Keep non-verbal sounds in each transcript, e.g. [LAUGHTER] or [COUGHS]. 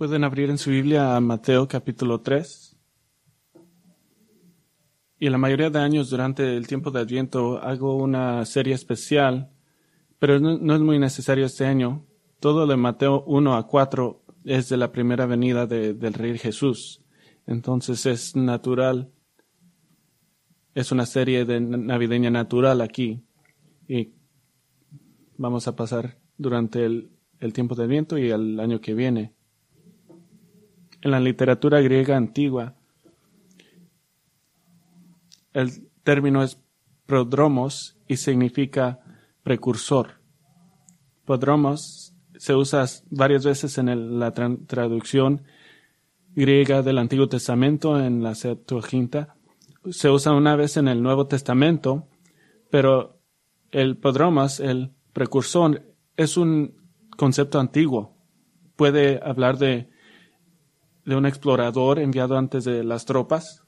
Pueden abrir en su Biblia a Mateo capítulo 3. Y la mayoría de años durante el tiempo de Adviento hago una serie especial, pero no, es muy necesario este año. Todo de Mateo 1 a 4 es de la primera venida del Rey Jesús. Entonces es natural, es una serie de navideña natural aquí. Y vamos a pasar durante el, el tiempo de Adviento y el año que viene en la literatura griega antigua. El término es prodromos y significa precursor. Prodromos se usa varias veces en la traducción griega del Antiguo Testamento en la Septuaginta. Se usa una vez en el Nuevo Testamento, pero el prodromos, el precursor, es un concepto antiguo. Puede hablar de de un explorador enviado antes de las tropas,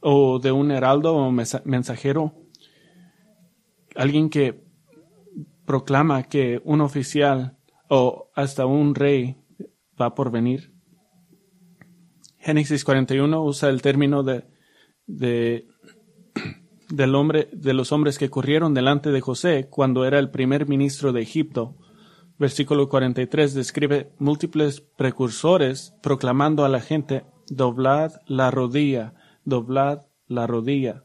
o de un heraldo o mensajero, alguien que proclama que un oficial o hasta un rey va por venir. Génesis 41 usa el término de, de, del hombre, de los hombres que corrieron delante de José cuando era el primer ministro de Egipto Versículo 43 describe múltiples precursores proclamando a la gente, doblad la rodilla, doblad la rodilla.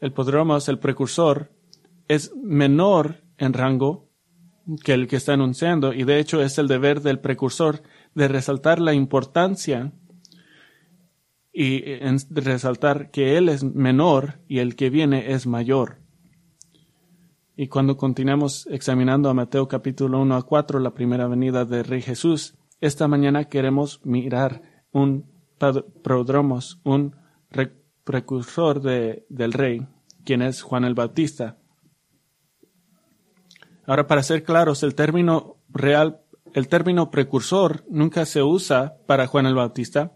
El podromos, el precursor, es menor en rango que el que está anunciando y de hecho es el deber del precursor de resaltar la importancia y resaltar que él es menor y el que viene es mayor. Y cuando continuamos examinando a Mateo capítulo 1 a 4, la primera venida de Rey Jesús, esta mañana queremos mirar un prodromos, un precursor de, del Rey, quien es Juan el Bautista. Ahora, para ser claros, el término real, el término precursor nunca se usa para Juan el Bautista,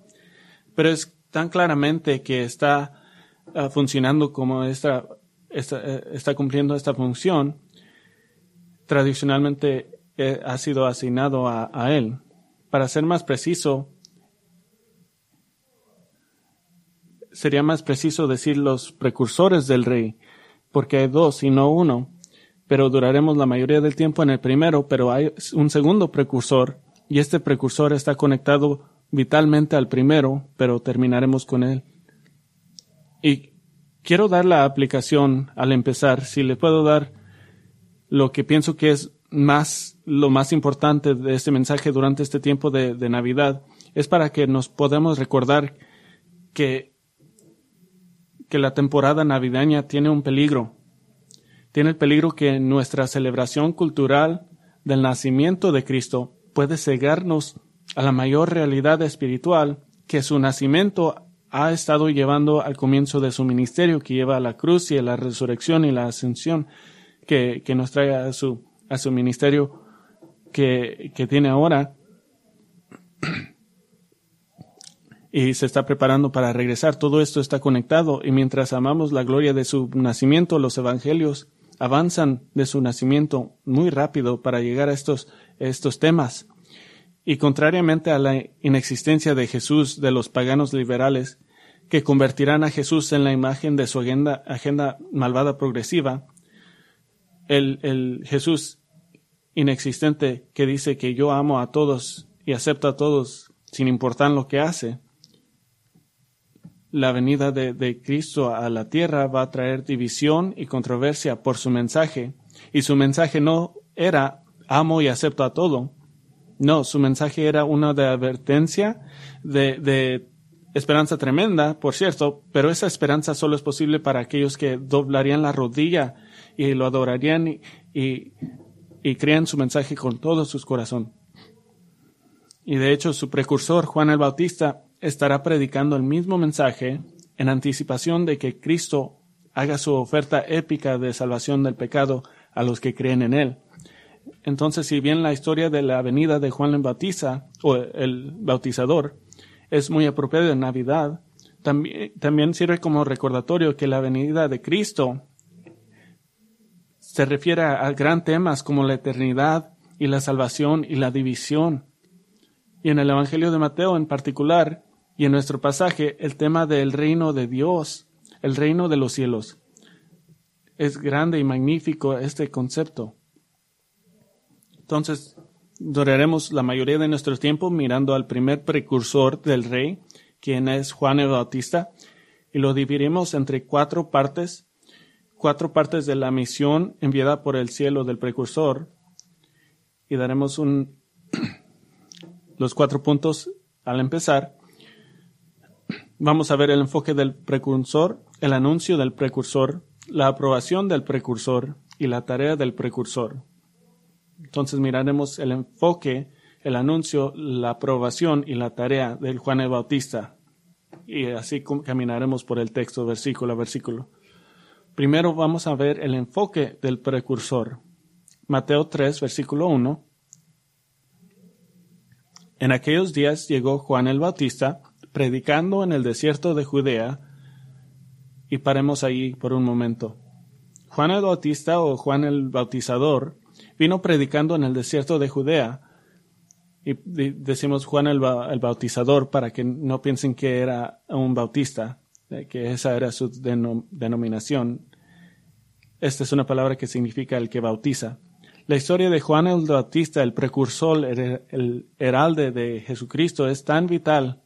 pero es tan claramente que está ah, funcionando como esta eh, está, cumpliendo esta función, tradicionalmente eh, ha sido asignado a, a él. Para ser más preciso, sería más preciso decir los precursores del rey, porque hay dos y no uno, pero duraremos la mayoría del tiempo en el primero, pero hay un segundo precursor, y este precursor está conectado vitalmente al primero, pero terminaremos con él. Y quiero dar la aplicación al empezar. Si le puedo dar lo que pienso que es más, lo más importante de este mensaje durante este tiempo de, de Navidad, es para que nos podamos recordar que, que la temporada navideña tiene un peligro. Tiene el peligro que nuestra celebración cultural del nacimiento de Cristo puede cegarnos a la mayor realidad espiritual que su nacimiento ha estado llevando al comienzo de su ministerio, que lleva a la cruz y a la resurrección y la ascensión, que, que nos trae a su, a su ministerio que, que tiene ahora. y se está preparando para regresar. Todo esto está conectado y mientras amamos la gloria de su nacimiento, los evangelios avanzan de su nacimiento muy rápido para llegar a estos, estos temas. Y contrariamente a la inexistencia de Jesús de los paganos liberales, que convertirán a Jesús en la imagen de su agenda, agenda malvada progresiva, el, el Jesús inexistente que dice que yo amo a todos y acepto a todos sin importar lo que hace, la venida de, de, Cristo a la tierra va a traer división y controversia por su mensaje. Y su mensaje no era amo y acepto a todo. No, su mensaje era una de advertencia, de, de esperanza tremenda, por cierto, pero esa esperanza solo es posible para aquellos que doblarían la rodilla y lo adorarían y, y, y crean su mensaje con todo su corazón. Y de hecho, su precursor, Juan el Bautista, estará predicando el mismo mensaje en anticipación de que Cristo haga su oferta épica de salvación del pecado a los que creen en él. Entonces, si bien la historia de la venida de Juan el Bautista, o el bautizador, es muy apropiado en Navidad, también, también sirve como recordatorio que la venida de Cristo se refiere a, gran temas como la eternidad y la salvación y la división. Y en el Evangelio de Mateo en particular, y en nuestro pasaje, el tema del reino de Dios, el reino de los cielos. Es grande y magnífico este concepto. Entonces, duraremos la mayoría de nuestro tiempo mirando al primer precursor del rey, quien es Juan el Bautista, y lo dividiremos entre cuatro partes, cuatro partes de la misión enviada por el cielo del precursor, y daremos un, [CLEARS THROAT] los cuatro puntos al empezar. Vamos a ver el enfoque del precursor, el anuncio del precursor, la aprobación del precursor y la tarea del precursor. Entonces miraremos el enfoque, el anuncio, la aprobación y la tarea del Juan el Bautista. Y así caminaremos por el texto versículo a versículo. Primero vamos a ver el enfoque del precursor. Mateo 3, versículo 1. En aquellos días llegó Juan el Bautista predicando en el desierto de Judea. Y paremos ahí por un momento. Juan el Bautista o Juan el Bautizador vino predicando en el desierto de Judea. Y decimos Juan el, Bautizador para que no piensen que era un bautista, que esa era su denominación. Esta es una palabra que significa el que bautiza. La historia de Juan el Bautista, el precursor, el, heralde de Jesucristo, es tan vital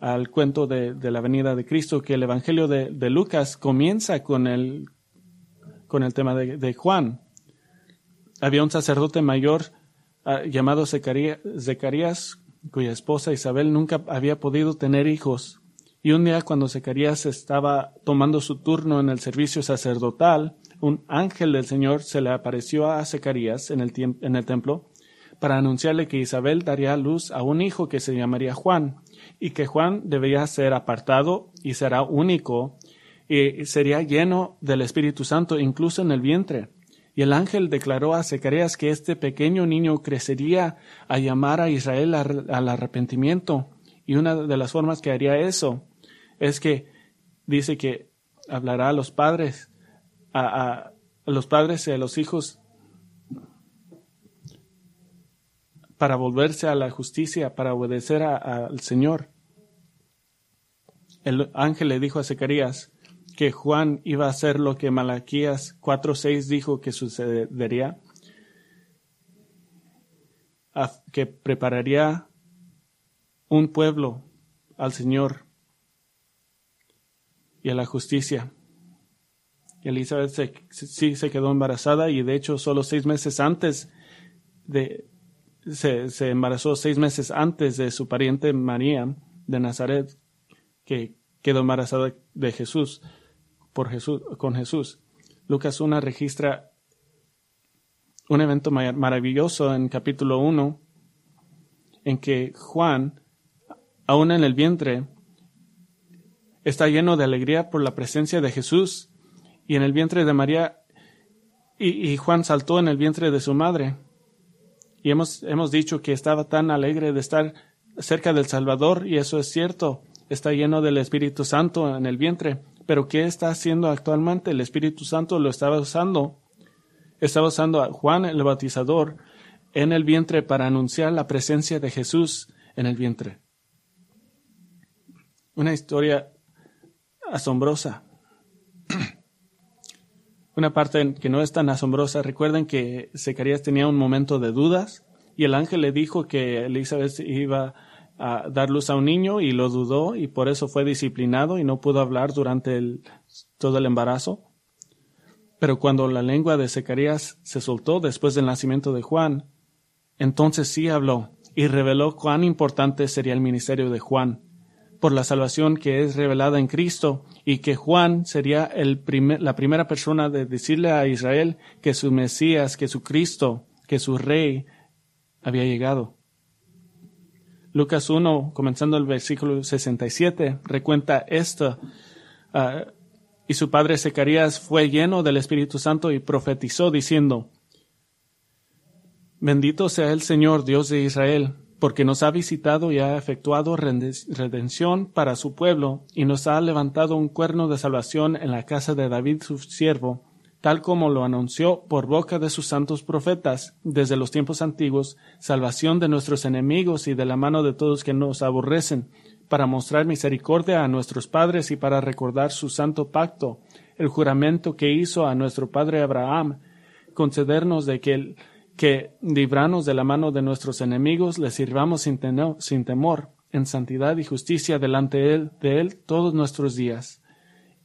al cuento de, la venida de Cristo que el Evangelio de, Lucas comienza con el, con el tema de Juan había un sacerdote mayor ah, llamado Zacarías, cuya esposa Isabel nunca había podido tener hijos. Y un día cuando Zacarías estaba tomando su turno en el servicio sacerdotal, un ángel del Señor se le apareció a Zacarías en el, en el templo para anunciarle que Isabel daría luz a un hijo que se llamaría Juan y que Juan debería ser apartado y será único y sería lleno del Espíritu Santo incluso en el vientre. Y el ángel declaró a Zacarías que este pequeño niño crecería a llamar a Israel al arrepentimiento. Y una de las formas que haría eso es que dice que hablará a los padres, a, los padres y a los hijos para volverse a la justicia, para obedecer al Señor. El ángel le dijo a Zacarías, que Juan iba a hacer lo que Malaquías 4.6 dijo que sucedería, que prepararía un pueblo al Señor y a la justicia. Elizabeth sí se quedó embarazada y de hecho solo seis meses antes de se, se, embarazó seis meses antes de su pariente María de Nazaret que quedó embarazada de Jesús por Jesús, con Jesús. Lucas 1 registra un evento maravilloso en capítulo 1 en que Juan, aún en el vientre, está lleno de alegría por la presencia de Jesús y en el vientre de María y, Juan saltó en el vientre de su madre. Y hemos, hemos dicho que estaba tan alegre de estar cerca del Salvador y eso es cierto, está lleno del Espíritu Santo en el vientre. Pero ¿qué está haciendo actualmente? El Espíritu Santo lo estaba usando. Estaba usando a Juan el Bautizador en el vientre para anunciar la presencia de Jesús en el vientre. Una historia asombrosa. [CLEARS THROAT] Una parte que no es tan asombrosa. Recuerden que Zacarías tenía un momento de dudas y el ángel le dijo que Elizabeth iba a dar luz a un niño y lo dudó y por eso fue disciplinado y no pudo hablar durante todo el embarazo. Pero cuando la lengua de Zacarías se soltó después del nacimiento de Juan, entonces sí habló y reveló cuán importante sería el ministerio de Juan por la salvación que es revelada en Cristo y que Juan sería el la primera persona de decirle a Israel que su Mesías, que su Cristo, que su Rey había llegado. Lucas 1, comenzando el versículo 67, recuenta esto. Ah, y su padre Zacarías fue lleno del Espíritu Santo y profetizó diciendo, Bendito sea el Señor Dios de Israel, porque nos ha visitado y ha efectuado redención para su pueblo, y nos ha levantado un cuerno de salvación en la casa de David su siervo, tal como lo anunció por boca de sus santos profetas desde los tiempos antiguos, salvación de nuestros enemigos y de la mano de todos que nos aborrecen, para mostrar misericordia a nuestros padres y para recordar su santo pacto, el juramento que hizo a nuestro padre Abraham, concedernos de que, que libranos de la mano de nuestros enemigos, le sirvamos sin, sin temor, en santidad y justicia delante de él, de él todos nuestros días.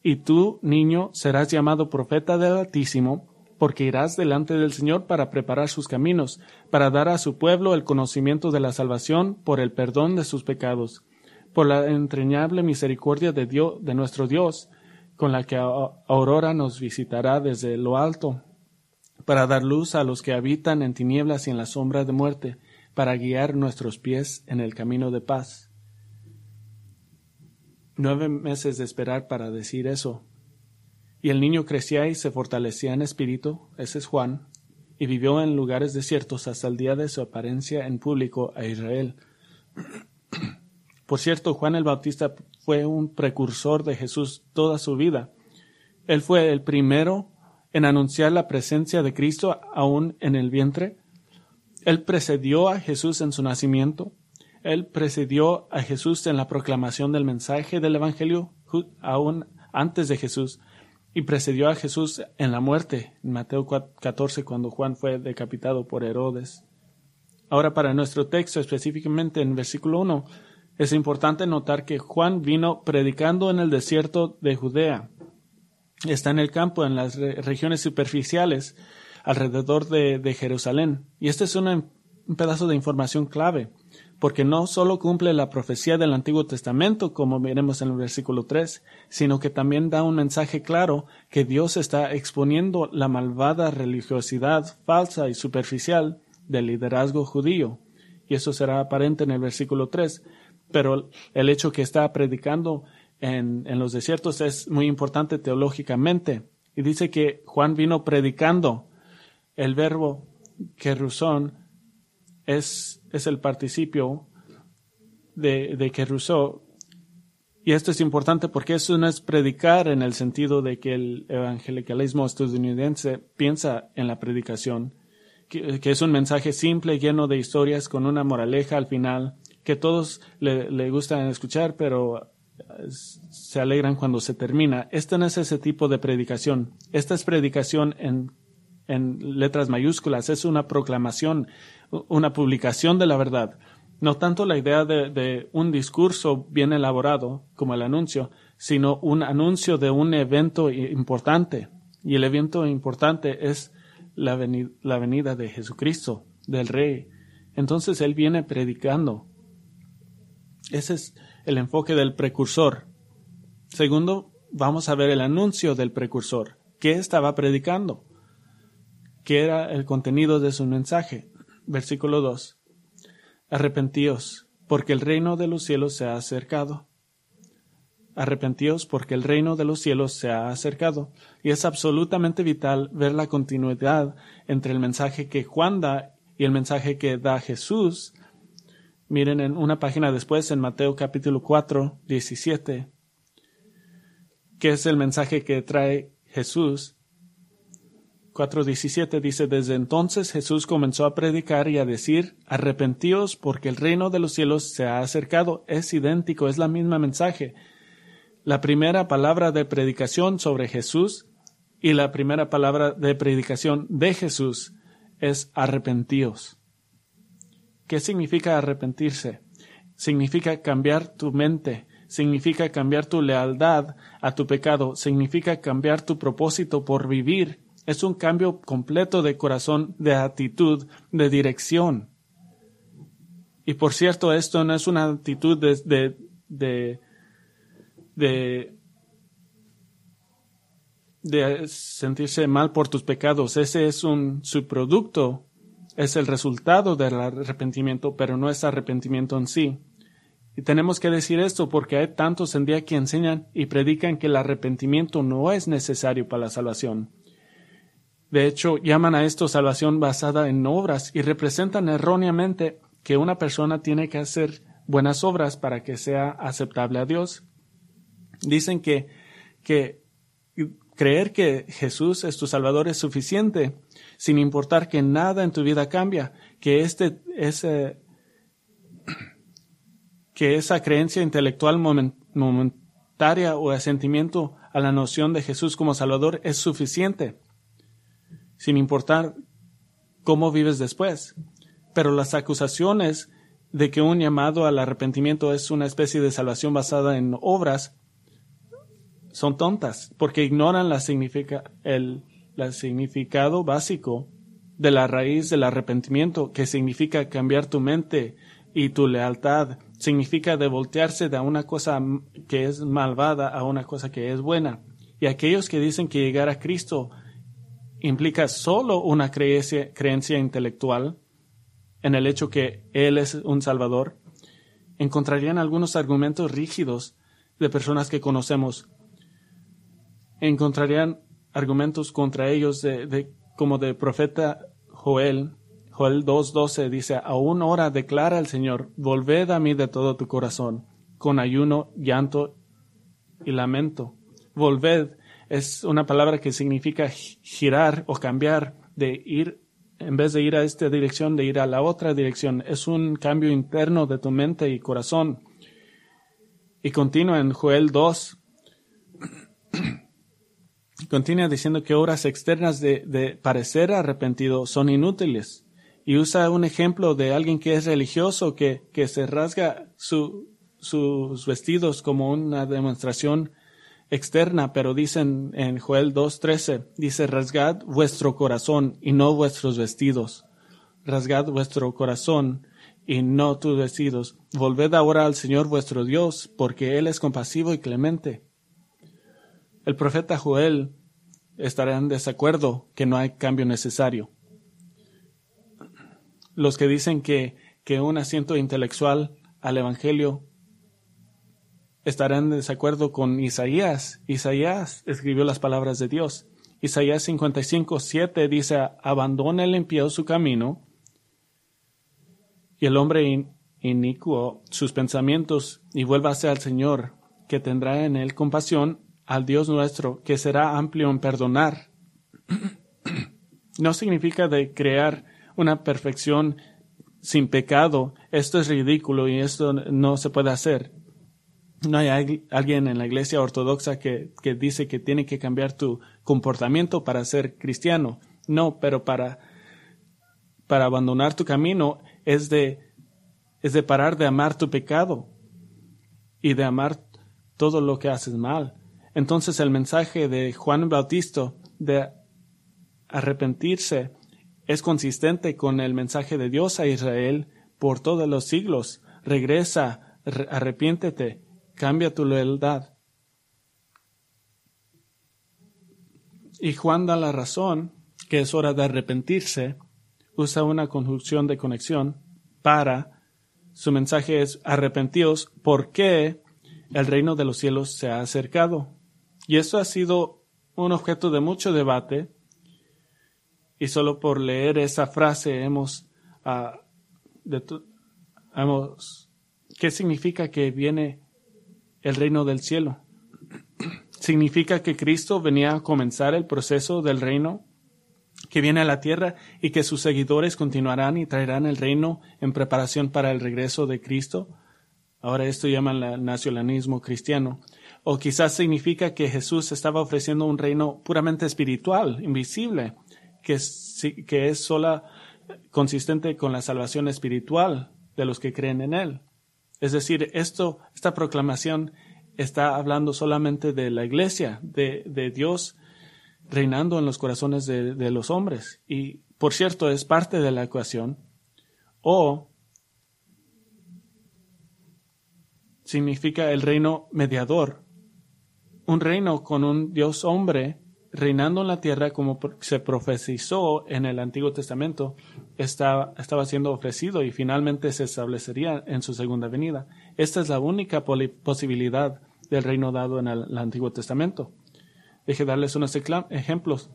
Y tú, niño, serás llamado profeta del Altísimo, porque irás delante del Señor para preparar sus caminos, para dar a su pueblo el conocimiento de la salvación por el perdón de sus pecados, por la entrañable misericordia de Dios, de nuestro Dios, con la que Aurora nos visitará desde lo alto, para dar luz a los que habitan en tinieblas y en la sombra de muerte, para guiar nuestros pies en el camino de paz. Nueve meses de esperar para decir eso. Y el niño crecía y se fortalecía en espíritu, ese es Juan, y vivió en lugares desiertos hasta el día de su apariencia en público a Israel. Por cierto, Juan el Bautista fue un precursor de Jesús toda su vida. Él fue el primero en anunciar la presencia de Cristo aún en el vientre. Él precedió a Jesús en su nacimiento. Él precedió a Jesús en la proclamación del mensaje del Evangelio aún antes de Jesús y precedió a Jesús en la muerte, en Mateo 14, cuando Juan fue decapitado por Herodes. Ahora, para nuestro texto, específicamente en versículo 1, es importante notar que Juan vino predicando en el desierto de Judea. Está en el campo, en las regiones superficiales, alrededor de, Jerusalén. Y este es un pedazo de información clave, porque no solo cumple la profecía del Antiguo Testamento, como veremos en el versículo 3, sino que también da un mensaje claro que Dios está exponiendo la malvada religiosidad falsa y superficial del liderazgo judío. Y eso será aparente en el versículo 3. Pero el hecho que está predicando en, en los desiertos es muy importante teológicamente. Y dice que Juan vino predicando el verbo querusón es, es el participio de, de querusó. Y esto es importante porque eso no es predicar en el sentido de que el evangelicalismo estadounidense piensa en la predicación, que, es un mensaje simple, lleno de historias, con una moraleja al final, que todos le, gustan escuchar, pero se alegran cuando se termina. Esta no es ese tipo de predicación. Esta es predicación en en letras mayúsculas, es una proclamación, una publicación de la verdad. No tanto la idea de, un discurso bien elaborado como el anuncio, sino un anuncio de un evento importante. Y el evento importante es la venida, la venida de Jesucristo, del Rey. Entonces Él viene predicando. Ese es el enfoque del precursor. Segundo, vamos a ver el anuncio del precursor. ¿Qué estaba predicando? ¿Qué era el contenido de su mensaje. Versículo 2. Arrepentíos, porque el reino de los cielos se ha acercado. Arrepentíos porque el reino de los cielos se ha acercado. Y es absolutamente vital ver la continuidad entre el mensaje que Juan da y el mensaje que da Jesús. Miren en una página después, en Mateo capítulo 4, 17, que es el mensaje que trae Jesús 4.17 dice, desde entonces Jesús comenzó a predicar y a decir, arrepentíos porque el reino de los cielos se ha acercado. Es idéntico, es la misma mensaje. La primera palabra de predicación sobre Jesús y la primera palabra de predicación de Jesús es arrepentíos. ¿Qué significa arrepentirse? Significa cambiar tu mente, significa cambiar tu lealtad a tu pecado, significa cambiar tu propósito por vivir es un cambio completo de corazón, de actitud, de dirección. Y por cierto, esto no es una actitud de, de, de, sentirse mal por tus pecados. Ese es un subproducto, es el resultado del arrepentimiento, pero no es arrepentimiento en sí. Y tenemos que decir esto porque hay tantos en día que enseñan y predican que el arrepentimiento no es necesario para la salvación. De hecho, llaman a esto salvación basada en obras y representan erróneamente que una persona tiene que hacer buenas obras para que sea aceptable a Dios. Dicen que, que creer que Jesús es tu Salvador es suficiente, sin importar que nada en tu vida cambia, que este, ese, que esa creencia intelectual momentaria o asentimiento a la noción de Jesús como Salvador es suficiente, sin importar cómo vives después. Pero las acusaciones de que un llamado al arrepentimiento es una especie de salvación basada en obras son tontas, porque ignoran la el significado básico de la raíz del arrepentimiento, que significa cambiar tu mente y tu lealtad, significa de voltearse de una cosa que es malvada a una cosa que es buena. Y aquellos que dicen que llegar a Cristo implica solo una creencia, intelectual en el hecho que Él es un Salvador, encontrarían algunos argumentos rígidos de personas que conocemos. Encontrarían argumentos contra ellos de, como de profeta Joel. Joel 2.12 dice, aún ahora declara el Señor, volved a mí de todo tu corazón, con ayuno, llanto y lamento. Volved es una palabra que significa girar o cambiar, de ir, en vez de ir a esta dirección, de ir a la otra dirección. Es un cambio interno de tu mente y corazón. Y continúa en Joel 2. [CLEARS THROAT] continúa diciendo que obras externas de, parecer arrepentido son inútiles. Y usa un ejemplo de alguien que es religioso, que, que se rasga sus vestidos como una demostración externa, pero dicen en Joel 2.13, dice, rasgad vuestro corazón y no vuestros vestidos. Rasgad vuestro corazón y no tus vestidos. Volved ahora al Señor vuestro Dios, porque Él es compasivo y clemente. El profeta Joel estará en desacuerdo que no hay cambio necesario. Los que dicen que, que un asiento intelectual al Evangelio estarán en desacuerdo con Isaías. Isaías escribió las palabras de Dios. Isaías 55, 7 dice, abandona el impío su camino y el hombre inicuo sus pensamientos y vuélvase al Señor, que tendrá en él compasión, al Dios nuestro, que será amplio en perdonar. no significa de crear una perfección sin pecado. Esto es ridículo y esto no se puede hacer. No hay alguien en la iglesia ortodoxa que, dice que tiene que cambiar tu comportamiento para ser cristiano. No, pero para, para abandonar tu camino es de, es de parar de amar tu pecado y de amar todo lo que haces mal. Entonces el mensaje de Juan Bautista de arrepentirse es consistente con el mensaje de Dios a Israel por todos los siglos. Regresa, arrepiéntete cambia tu lealtad. Y Juan da la razón que es hora de arrepentirse, usa una conjunción de conexión para, su mensaje es arrepentidos porque el reino de los cielos se ha acercado. Y eso ha sido un objeto de mucho debate y solo por leer esa frase hemos, uh, hemos ¿qué significa que viene el reino del cielo. Significa que Cristo venía a comenzar el proceso del reino que viene a la tierra y que sus seguidores continuarán y traerán el reino en preparación para el regreso de Cristo. Ahora esto llaman el nacionalismo cristiano. O quizás significa que Jesús estaba ofreciendo un reino puramente espiritual, invisible, que es, que es sola consistente con la salvación espiritual de los que creen en Él. Es decir, esto, esta proclamación está hablando solamente de la iglesia, de, Dios reinando en los corazones de, de, los hombres. Y, por cierto, es parte de la ecuación. O significa el reino mediador. Un reino con un Dios hombre reinando en la tierra como se profetizó en el Antiguo Testamento, estaba, estaba siendo ofrecido y finalmente se establecería en su segunda venida. Esta es la única posibilidad del reino dado en el, Antiguo Testamento. Deje darles unos ejemplos.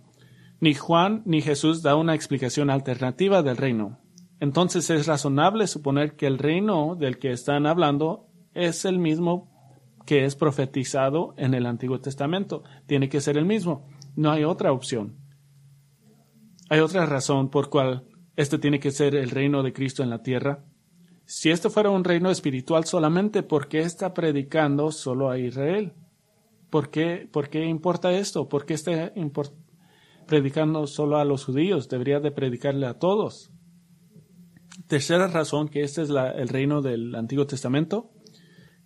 Ni Juan ni Jesús da una explicación alternativa del reino. Entonces es razonable suponer que el reino del que están hablando es el mismo que es profetizado en el Antiguo Testamento. Tiene que ser el mismo. No hay otra opción. Hay otra razón por cual este tiene que ser el reino de Cristo en la tierra. Si este fuera un reino espiritual solamente, ¿por qué está predicando solo a Israel? ¿Por qué, por qué importa esto? ¿Por qué está predicando solo a los judíos? Debería de predicarle a todos. Tercera razón que este es el reino del Antiguo Testamento.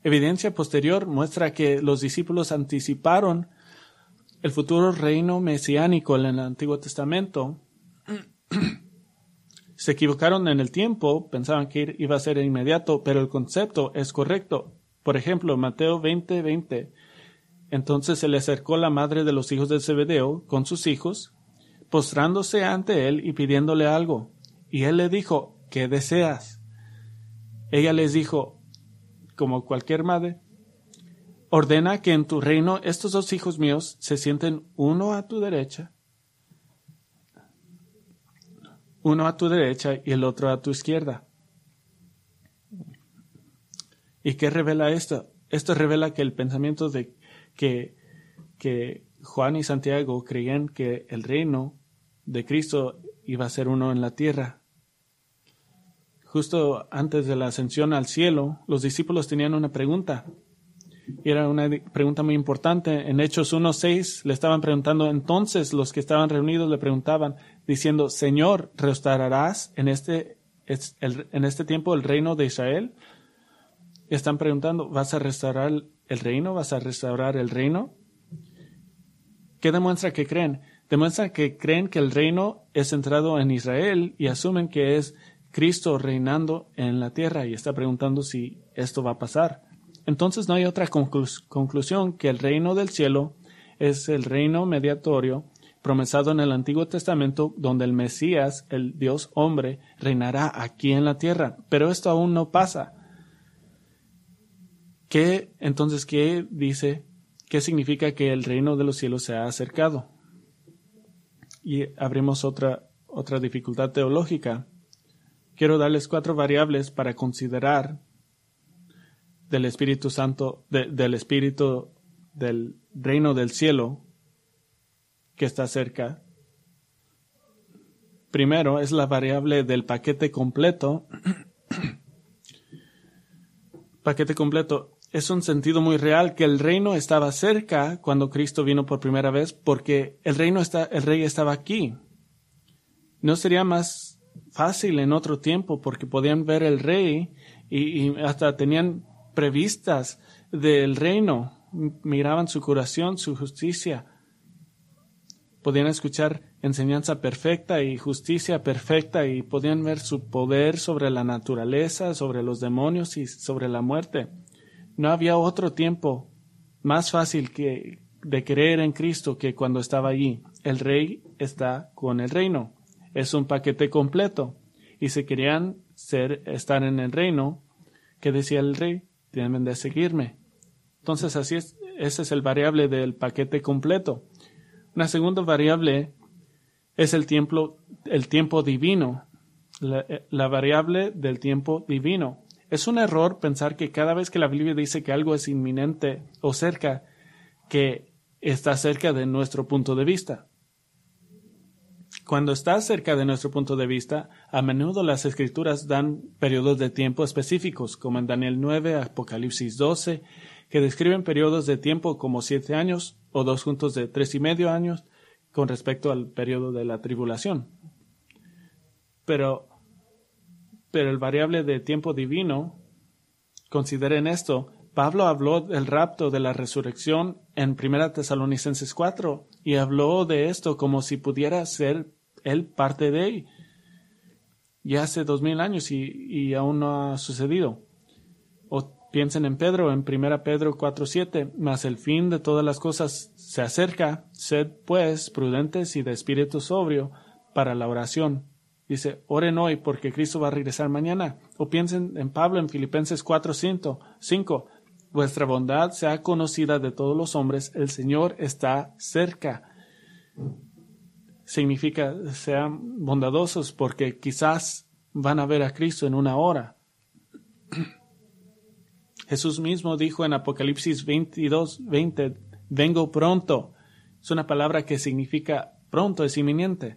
Evidencia posterior muestra que los discípulos anticiparon el futuro reino mesiánico en el Antiguo Testamento. Se equivocaron en el tiempo, pensaban que iba a ser inmediato, pero el concepto es correcto. Por ejemplo, Mateo 20, 20. Entonces se le acercó la madre de los hijos de Zebedeo con sus hijos, postrándose ante él y pidiéndole algo. Y él le dijo, ¿qué deseas? Ella les dijo, como cualquier madre, ordena que en tu reino estos dos hijos míos se sienten uno a tu derecha, uno a tu derecha y el otro a tu izquierda. ¿Y qué revela esto? Esto revela que el pensamiento de que, que Juan y Santiago creían que el reino de Cristo iba a ser uno en la tierra justo antes de la ascensión al cielo, los discípulos tenían una pregunta. Era una pregunta muy importante. En Hechos 1.6 le estaban preguntando, entonces los que estaban reunidos le preguntaban, diciendo, Señor, ¿restaurarás en este, en este tiempo el reino de Israel? Están preguntando, ¿vas a restaurar el reino? ¿Vas a restaurar el reino? ¿Qué demuestra que creen? Demuestra que creen que el reino es centrado en Israel y asumen que es Cristo reinando en la tierra y está preguntando si esto va a pasar. Entonces no hay otra conclusión que el reino del cielo es el reino mediatorio promesado en el Antiguo Testamento donde el Mesías, el Dios hombre, reinará aquí en la tierra. Pero esto aún no pasa. ¿Qué entonces qué dice? ¿Qué significa que el reino de los cielos se ha acercado? Y abrimos otra otra dificultad teológica quiero darles cuatro variables para considerar del Espíritu Santo, del Espíritu del reino del cielo que está cerca. Primero es la variable del paquete completo. [CLEARS THROAT] paquete completo es un sentido muy real que el reino estaba cerca cuando Cristo vino por primera vez porque el reino está, el rey estaba aquí. ¿No sería más fácil en otro tiempo porque podían ver el rey y, hasta tenían previstas del reino, miraban su curación, su justicia, podían escuchar enseñanza perfecta y justicia perfecta y podían ver su poder sobre la naturaleza, sobre los demonios y sobre la muerte. No había otro tiempo más fácil que de creer en Cristo que cuando estaba allí. El rey está con el reino es un paquete completo. Y si querían ser, estar en el reino, que decía el rey, tienen de seguirme. Entonces así es, ese es el variable del paquete completo. Una segunda variable es el tiempo, el tiempo divino, la, la variable del tiempo divino. Es un error pensar que cada vez que la Biblia dice que algo es inminente o cerca, que está cerca de nuestro punto de vista. Cuando está cerca de nuestro punto de vista, a menudo las escrituras dan periodos de tiempo específicos, como en Daniel 9, Apocalipsis 12, que describen periodos de tiempo como siete años o dos juntos de tres y medio años con respecto al periodo de la tribulación. Pero, pero el variable de tiempo divino, consideren esto, Pablo habló del rapto de la resurrección en 1 Tesalonicenses 4 y habló de esto como si pudiera ser él parte de él. Ya hace dos mil años y, aún no ha sucedido. O piensen en Pedro, en 1 Pedro 4.7, mas el fin de todas las cosas se acerca, sed pues prudentes y de espíritu sobrio para la oración. Dice, oren hoy porque Cristo va a regresar mañana. O piensen en Pablo en Filipenses 4.5, vuestra bondad sea conocida de todos los hombres, el Señor está cerca. Significa sean bondadosos porque quizás van a ver a Cristo en una hora. [CLEARS THROAT] Jesús mismo dijo en Apocalipsis 22, 20, vengo pronto. Es una palabra que significa pronto, es inminente.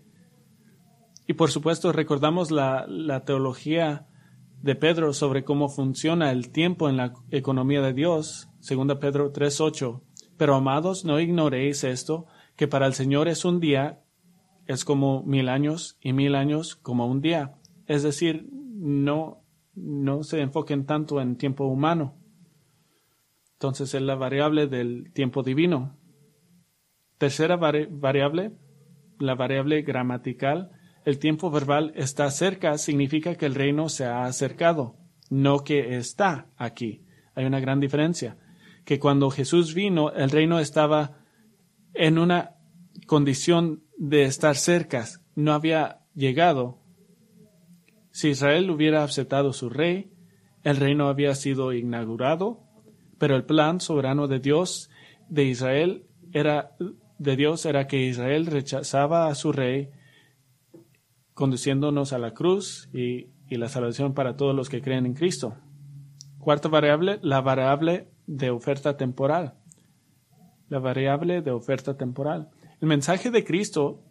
Y por supuesto recordamos la, la teología de Pedro sobre cómo funciona el tiempo en la economía de Dios, segunda Pedro 3.8. Pero amados, no ignoréis esto, que para el Señor es un día, es como mil años, y mil años como un día. Es decir, no, no se enfoquen tanto en tiempo humano. Entonces es la variable del tiempo divino. Tercera variable, la variable gramatical. El tiempo verbal está cerca significa que el reino se ha acercado, no que está aquí. Hay una gran diferencia. Que cuando Jesús vino, el reino estaba en una condición de estar cerca, no había llegado. Si Israel hubiera aceptado su rey, el reino había sido inaugurado, pero el plan soberano de Dios de Israel era de Dios era que Israel rechazaba a su rey, conduciéndonos a la cruz y, y la salvación para todos los que creen en Cristo. Cuarta variable, la variable de oferta temporal. La variable de oferta temporal. El mensaje de Cristo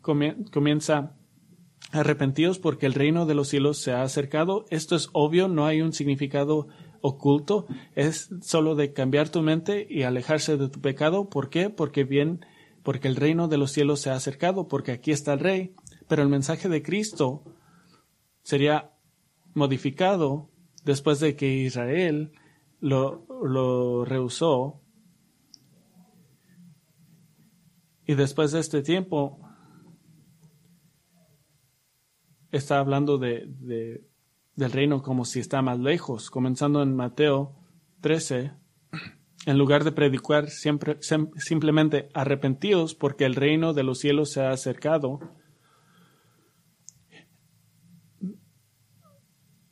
comienza arrepentidos porque el reino de los cielos se ha acercado. Esto es obvio, no hay un significado oculto, es solo de cambiar tu mente y alejarse de tu pecado. ¿Por qué? Porque bien, porque el reino de los cielos se ha acercado, porque aquí está el rey. Pero el mensaje de Cristo sería modificado después de que Israel lo, lo rehusó. Y después de este tiempo, está hablando de, del reino como si está más lejos, comenzando en Mateo 13, en lugar de predicar siempre, simplemente arrepentidos porque el reino de los cielos se ha acercado.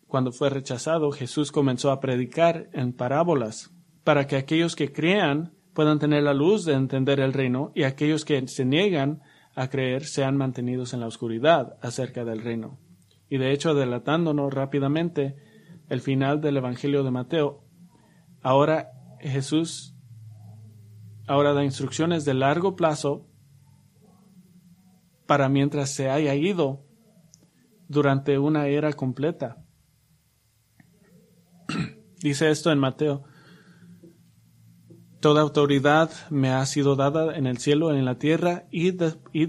Cuando fue rechazado, Jesús comenzó a predicar en parábolas para que aquellos que crean puedan tener la luz de entender el reino y aquellos que se niegan a creer sean mantenidos en la oscuridad acerca del reino. Y de hecho, delatándonos rápidamente el final del Evangelio de Mateo, ahora Jesús ahora da instrucciones de largo plazo para mientras se haya ido durante una era completa. [CLEARS THROAT] Dice esto en Mateo Toda autoridad me ha sido dada en el cielo y en la tierra, id,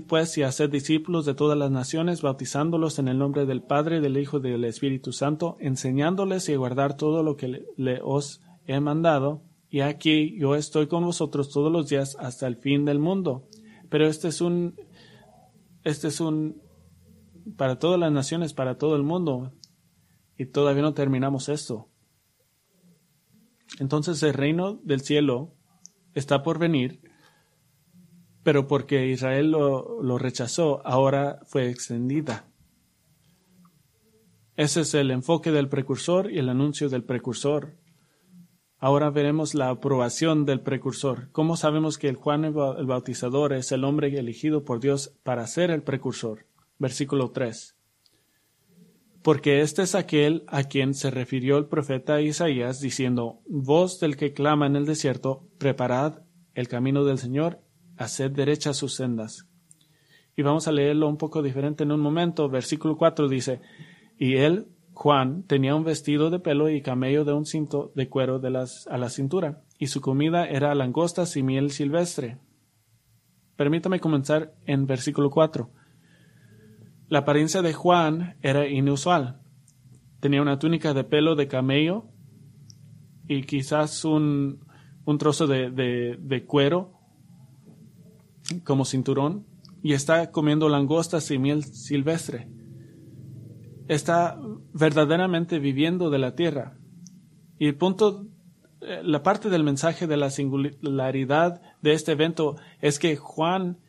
pues y haced discípulos de todas las naciones, bautizándolos en el nombre del Padre, del Hijo y del Espíritu Santo, enseñándoles y guardar todo lo que le, os he mandado, y aquí yo estoy con vosotros todos los días hasta el fin del mundo. Pero este es un, este es un, para todas las naciones, para todo el mundo, y todavía no terminamos esto. Entonces el reino del cielo está por venir, pero porque Israel lo, rechazó, ahora fue extendida. Ese es el enfoque del precursor y el anuncio del precursor. Ahora veremos la aprobación del precursor. ¿Cómo sabemos que el Juan el Bautizador es el hombre elegido por Dios para ser el precursor? Versículo 3. Porque este es aquel a quien se refirió el profeta Isaías, diciendo, Voz del que clama en el desierto, preparad el camino del Señor, haced derechas sus sendas. Y vamos a leerlo un poco diferente en un momento. Versículo 4 dice, Y él, Juan, tenía un vestido de pelo y camello de un cinto de cuero de las, a la cintura, y su comida era langostas y miel silvestre. Permítame comenzar en versículo 4. La apariencia de Juan era inusual. Tenía una túnica de pelo de camello y quizás un, trozo de, de, cuero como cinturón y está comiendo langostas y miel silvestre. Está verdaderamente viviendo de la tierra. Y el punto, eh, la parte del mensaje de la singularidad de este evento es que Juan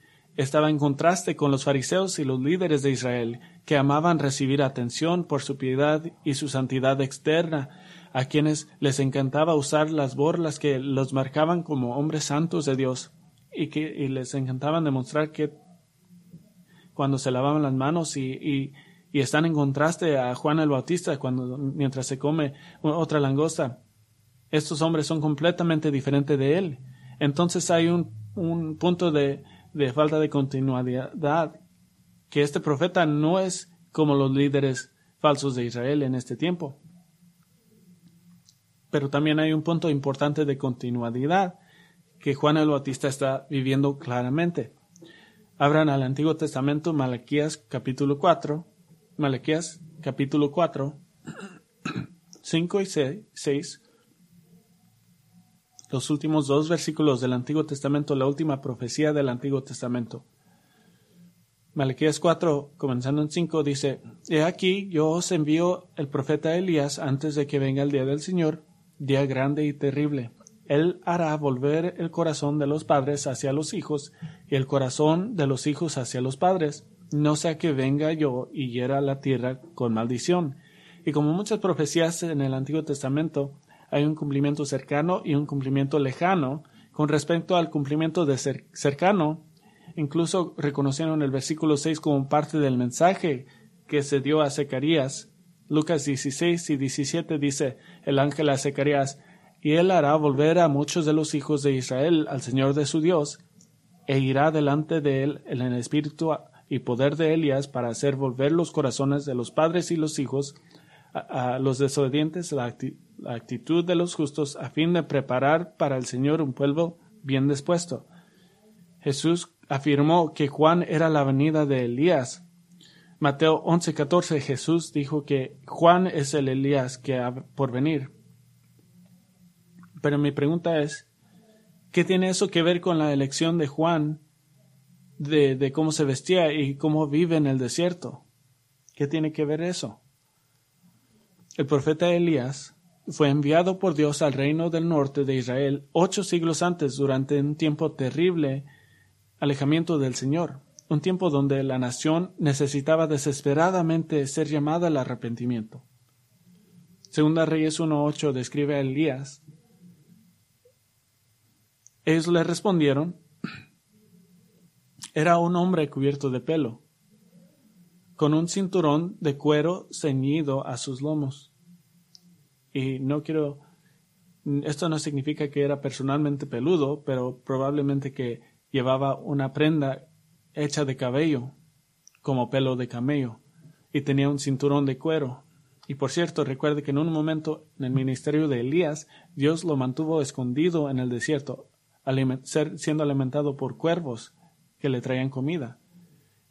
estaba en contraste con los fariseos y los líderes de Israel, que amaban recibir atención por su piedad y su santidad externa, a quienes les encantaba usar las borlas que los marcaban como hombres santos de Dios, y que les encantaban demostrar que cuando se lavaban las manos y, están en contraste a Juan el Bautista cuando mientras se come otra langosta Estos hombres son completamente diferentes de él. Entonces hay un punto de, de falta de continuidad, que este profeta no es como los líderes falsos de Israel en este tiempo. Pero también hay un punto importante de continuidad que Juan el Bautista está viviendo claramente. Abran al Antiguo Testamento Malaquías capítulo 4, Malaquías capítulo 4, 5 [CLEARS THROAT] y 6, los últimos dos versículos del Antiguo Testamento, la última profecía del Antiguo Testamento. Malaquías 4, comenzando en 5, dice, He aquí, yo os envío el profeta Elías antes de que venga el día del Señor, día grande y terrible. Él hará volver el corazón de los padres hacia los hijos y el corazón de los hijos hacia los padres, no sea que venga yo y hiera la tierra con maldición. Y como muchas profecías en el Antiguo Testamento, hay un cumplimiento cercano y un cumplimiento lejano. Con respecto al cumplimiento de cercano, incluso reconocieron el versículo 6 como parte del mensaje que se dio a Zacarías. Lucas 16 y 17 dice el ángel a Zacarías, y él hará volver a muchos de los hijos de Israel al Señor de su Dios, e irá delante de él en el espíritu y poder de Elías para hacer volver los corazones de los padres y los hijos a, los desobedientes, la, la actitud de los justos, a fin de preparar para el Señor un pueblo bien dispuesto. Jesús afirmó que Juan era la venida de Elías. Mateo 11:14 Jesús dijo que Juan es el Elías que ha por venir. Pero mi pregunta es, ¿qué tiene eso que ver con la elección de Juan de, de cómo se vestía y cómo vive en el desierto? ¿Qué tiene que ver eso? El profeta Elías fue enviado por Dios al reino del norte de Israel ocho siglos antes durante un tiempo terrible alejamiento del Señor, un tiempo donde la nación necesitaba desesperadamente ser llamada al arrepentimiento. Segunda Reyes 1.8 describe a Elías ellos le respondieron, era un hombre cubierto de pelo, con un cinturón de cuero ceñido a sus lomos. Y no quiero, esto no significa que era personalmente peludo, pero probablemente que llevaba una prenda hecha de cabello, como pelo de camello, y tenía un cinturón de cuero. Y por cierto, recuerde que en un momento en el ministerio de Elías, Dios lo mantuvo escondido en el desierto siendo alimentado por cuervos que le traían comida.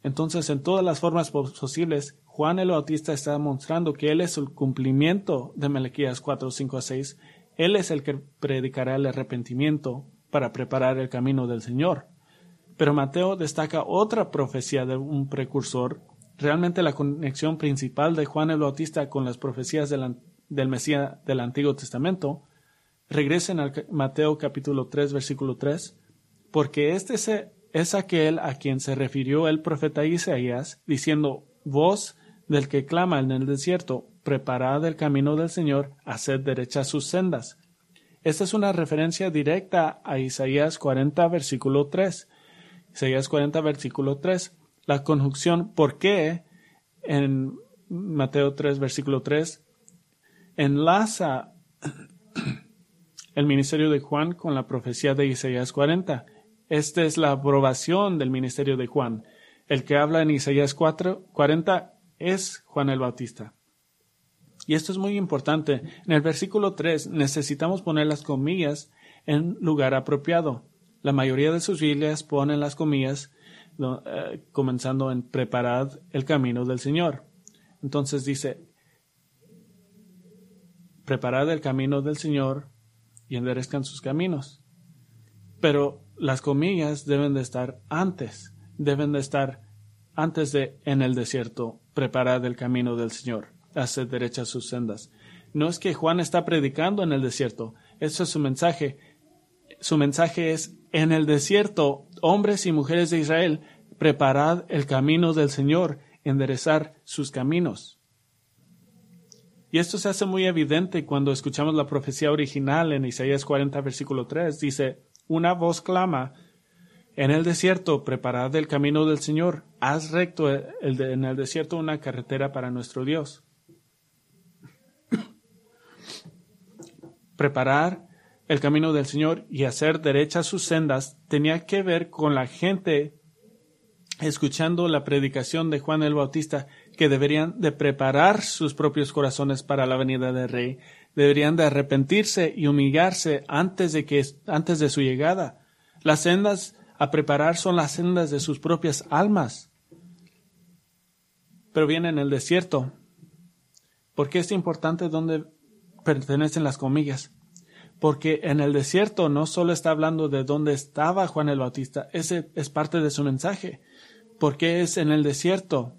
Entonces, en todas las formas posibles, Juan el Bautista está mostrando que Él es el cumplimiento de Melequías 4, 5 a 6. Él es el que predicará el arrepentimiento para preparar el camino del Señor. Pero Mateo destaca otra profecía de un precursor. Realmente la conexión principal de Juan el Bautista con las profecías del Mesías del Antiguo Testamento Regresen al Mateo capítulo 3, versículo 3, porque este es aquel a quien se refirió el profeta Isaías, diciendo, voz del que clama en el desierto, preparad el camino del Señor, haced derechas sus sendas. Esta es una referencia directa a Isaías 40, versículo 3. Isaías 40, versículo 3. La conjunción ¿por qué? en Mateo 3, versículo 3 enlaza el ministerio de Juan con la profecía de Isaías 40. Esta es la aprobación del ministerio de Juan. El que habla en Isaías 4, 40 es Juan el Bautista. Y esto es muy importante. En el versículo 3 necesitamos poner las comillas en lugar apropiado. La mayoría de sus Biblias ponen las comillas eh, comenzando en preparad el camino del Señor. Entonces dice, preparad el camino del Señor, y enderezcan sus caminos. Pero las comillas deben de estar antes, deben de estar antes de en el desierto, preparar el camino del Señor, hacer derechas sus sendas. No es que Juan está predicando en el desierto, eso es su mensaje. Su mensaje es en el desierto, hombres y mujeres de Israel, preparad el camino del Señor, enderezar sus caminos. Y esto se hace muy evidente cuando escuchamos la profecía original en Isaías 40, versículo 3. Dice, una voz clama, en el desierto, preparad el camino del Señor, haz recto en el desierto una carretera para nuestro Dios. [COUGHS] preparar el camino del Señor y hacer derechas sus sendas tenía que ver con la gente escuchando la predicación de Juan el Bautista que deberían de preparar sus propios corazones para la venida del Rey, deberían de arrepentirse y humillarse antes de que antes de su llegada. Las sendas a preparar son las sendas de sus propias almas. Pero viene en el desierto. ¿Por qué es importante dónde pertenecen las comillas? Porque en el desierto no solo está hablando de dónde estaba Juan el Bautista, ese es parte de su mensaje. Porque es en el desierto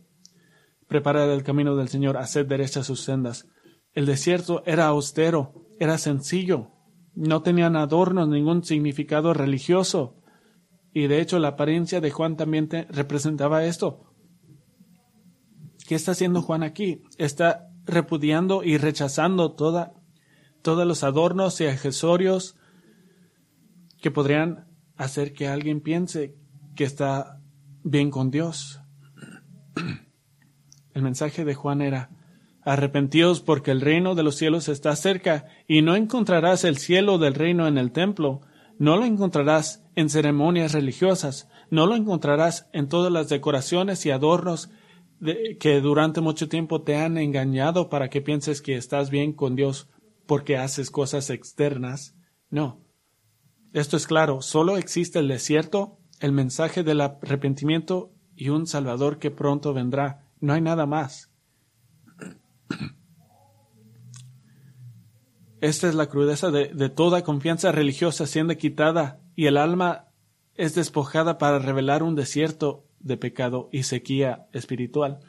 preparar el camino del Señor, hacer derechas sus sendas. El desierto era austero, era sencillo, no tenían adornos, ningún significado religioso. Y de hecho la apariencia de Juan también representaba esto. ¿Qué está haciendo Juan aquí? Está repudiando y rechazando toda, todos los adornos y accesorios que podrían hacer que alguien piense que está bien con Dios. El mensaje de Juan era, Arrepentíos porque el reino de los cielos está cerca, y no encontrarás el cielo del reino en el templo, no lo encontrarás en ceremonias religiosas, no lo encontrarás en todas las decoraciones y adornos que durante mucho tiempo te han engañado para que pienses que estás bien con Dios porque haces cosas externas. No. Esto es claro, solo existe el desierto, el mensaje del arrepentimiento y un Salvador que pronto vendrá. No hay nada más. Esta es la crudeza de, toda confianza religiosa siendo quitada y el alma es despojada para revelar un desierto de pecado y sequía espiritual.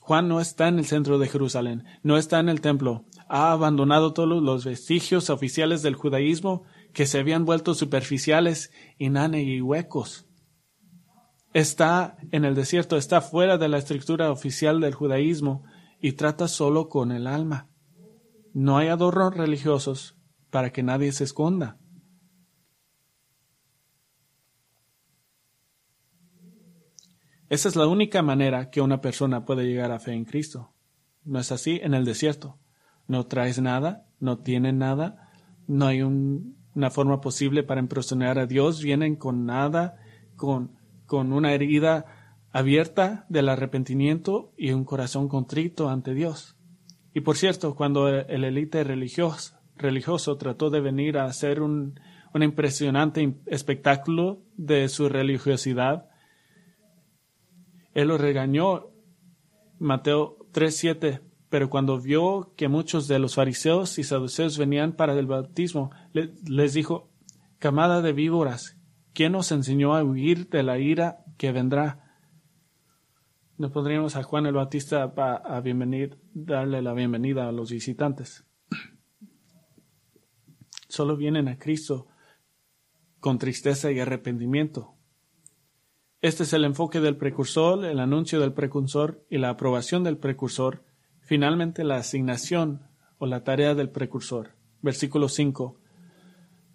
Juan no está en el centro de Jerusalén, no está en el templo, ha abandonado todos los vestigios oficiales del judaísmo que se habían vuelto superficiales, inane y huecos. Está en el desierto, está fuera de la estructura oficial del judaísmo y trata solo con el alma. No hay adornos religiosos para que nadie se esconda. Esa es la única manera que una persona puede llegar a fe en Cristo. No es así en el desierto. No traes nada, no tienen nada, no hay una forma posible para impresionar a Dios, vienen con nada, con, con una herida abierta del arrepentimiento y un corazón contrito ante Dios. Y por cierto, cuando el élite religioso, religioso trató de venir a hacer un, un impresionante espectáculo de su religiosidad, él lo regañó, Mateo 3.7, pero cuando vio que muchos de los fariseos y saduceos venían para el bautismo, les dijo, camada de víboras, ¿quién os enseñó a huir de la ira que vendrá? No podríamos a Juan el Bautista a, bienvenir, darle la bienvenida a los visitantes. Solo vienen a Cristo con tristeza y arrepentimiento. Este es el enfoque del precursor, el anuncio del precursor y la aprobación del precursor, finalmente la asignación o la tarea del precursor. Versículo 5.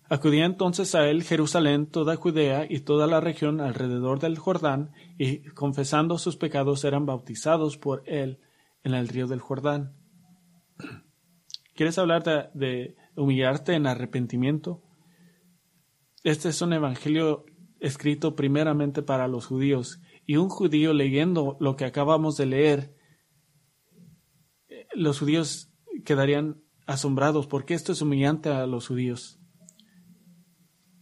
Acudía entonces a él Jerusalén, toda Judea y toda la región alrededor del Jordán, y confesando sus pecados eran bautizados por él en el río del Jordán. ¿Quieres hablar de, de humillarte en arrepentimiento? Este es un evangelio escrito primeramente para los judíos, y un judío leyendo lo que acabamos de leer, los judíos quedarían asombrados porque esto es humillante a los judíos.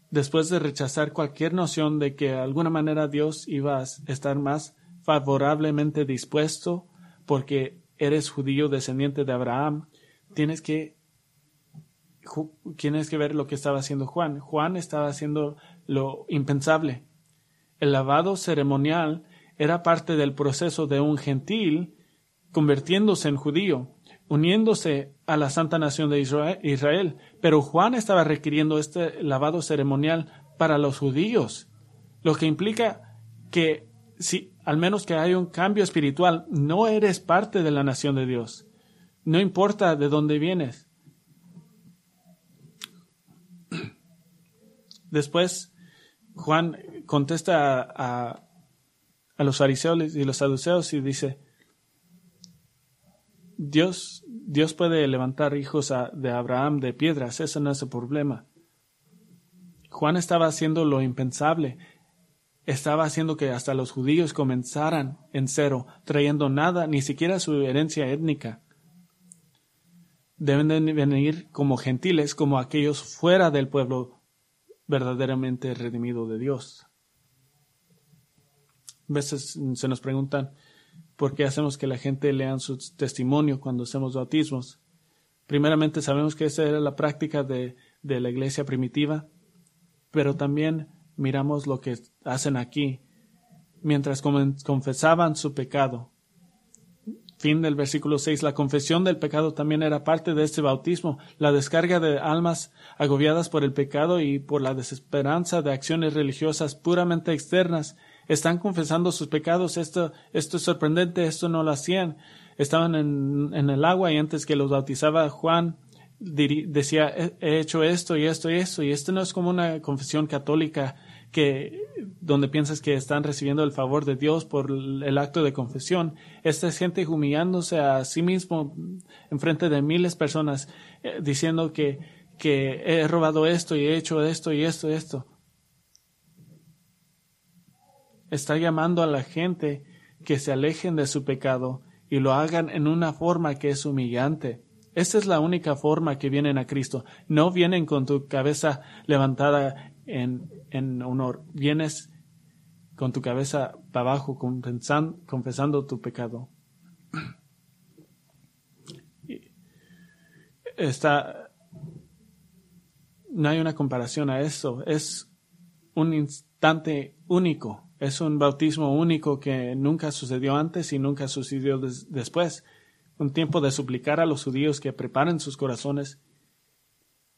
Después de rechazar cualquier noción de que de alguna manera Dios iba a estar más favorablemente dispuesto porque eres judío descendiente de Abraham, tienes que tienes que ver lo que estaba haciendo Juan. Juan estaba haciendo lo impensable. El lavado ceremonial era parte del proceso de un gentil convirtiéndose en judío, uniéndose a la santa nación de Israel. Pero Juan estaba requiriendo este lavado ceremonial para los judíos, lo que implica que si al menos que haya un cambio espiritual, no eres parte de la nación de Dios. No importa de dónde vienes. Después, Juan contesta a, los fariseos y los saduceos y dice, Dios, Dios puede levantar hijos de Abraham de piedras, ese no es el problema. Juan estaba haciendo lo impensable. Estaba haciendo que hasta los judíos comenzaran en cero, trayendo nada, ni siquiera su herencia étnica. Deben de venir como gentiles, como aquellos fuera del pueblo verdaderamente redimido de Dios. A veces se nos preguntan por qué hacemos que la gente lea su testimonio cuando hacemos bautismos. Primeramente sabemos que esa era la práctica de, de la iglesia primitiva pero también miramos lo que hacen aquí. Mientras confesaban su pecado. Fin del versículo 6. La confesión del pecado también era parte de este bautismo. La descarga de almas agobiadas por el pecado y por la desesperanza de acciones religiosas puramente externas. Están confesando sus pecados. Esto, esto es sorprendente. Esto no lo hacían. Estaban en, en el agua y antes que los bautizaba Juan, decía, he hecho esto y esto y esto, y esto no es como una confesión católica que donde piensas que están recibiendo el favor de Dios por el acto de confesión. Esta es gente humillándose a sí mismo en frente de miles de personas, eh, diciendo que, que he robado esto y he hecho esto y esto y esto. Está llamando a la gente que se alejen de su pecado y lo hagan en una forma que es humillante. Esta es la única forma que vienen a Cristo. No vienen con tu cabeza levantada en, en honor. Vienes con tu cabeza para abajo, confesando tu pecado. Está, no hay una comparación a eso. Es un instante único. Es un bautismo único que nunca sucedió antes y nunca sucedió después un tiempo de suplicar a los judíos que preparen sus corazones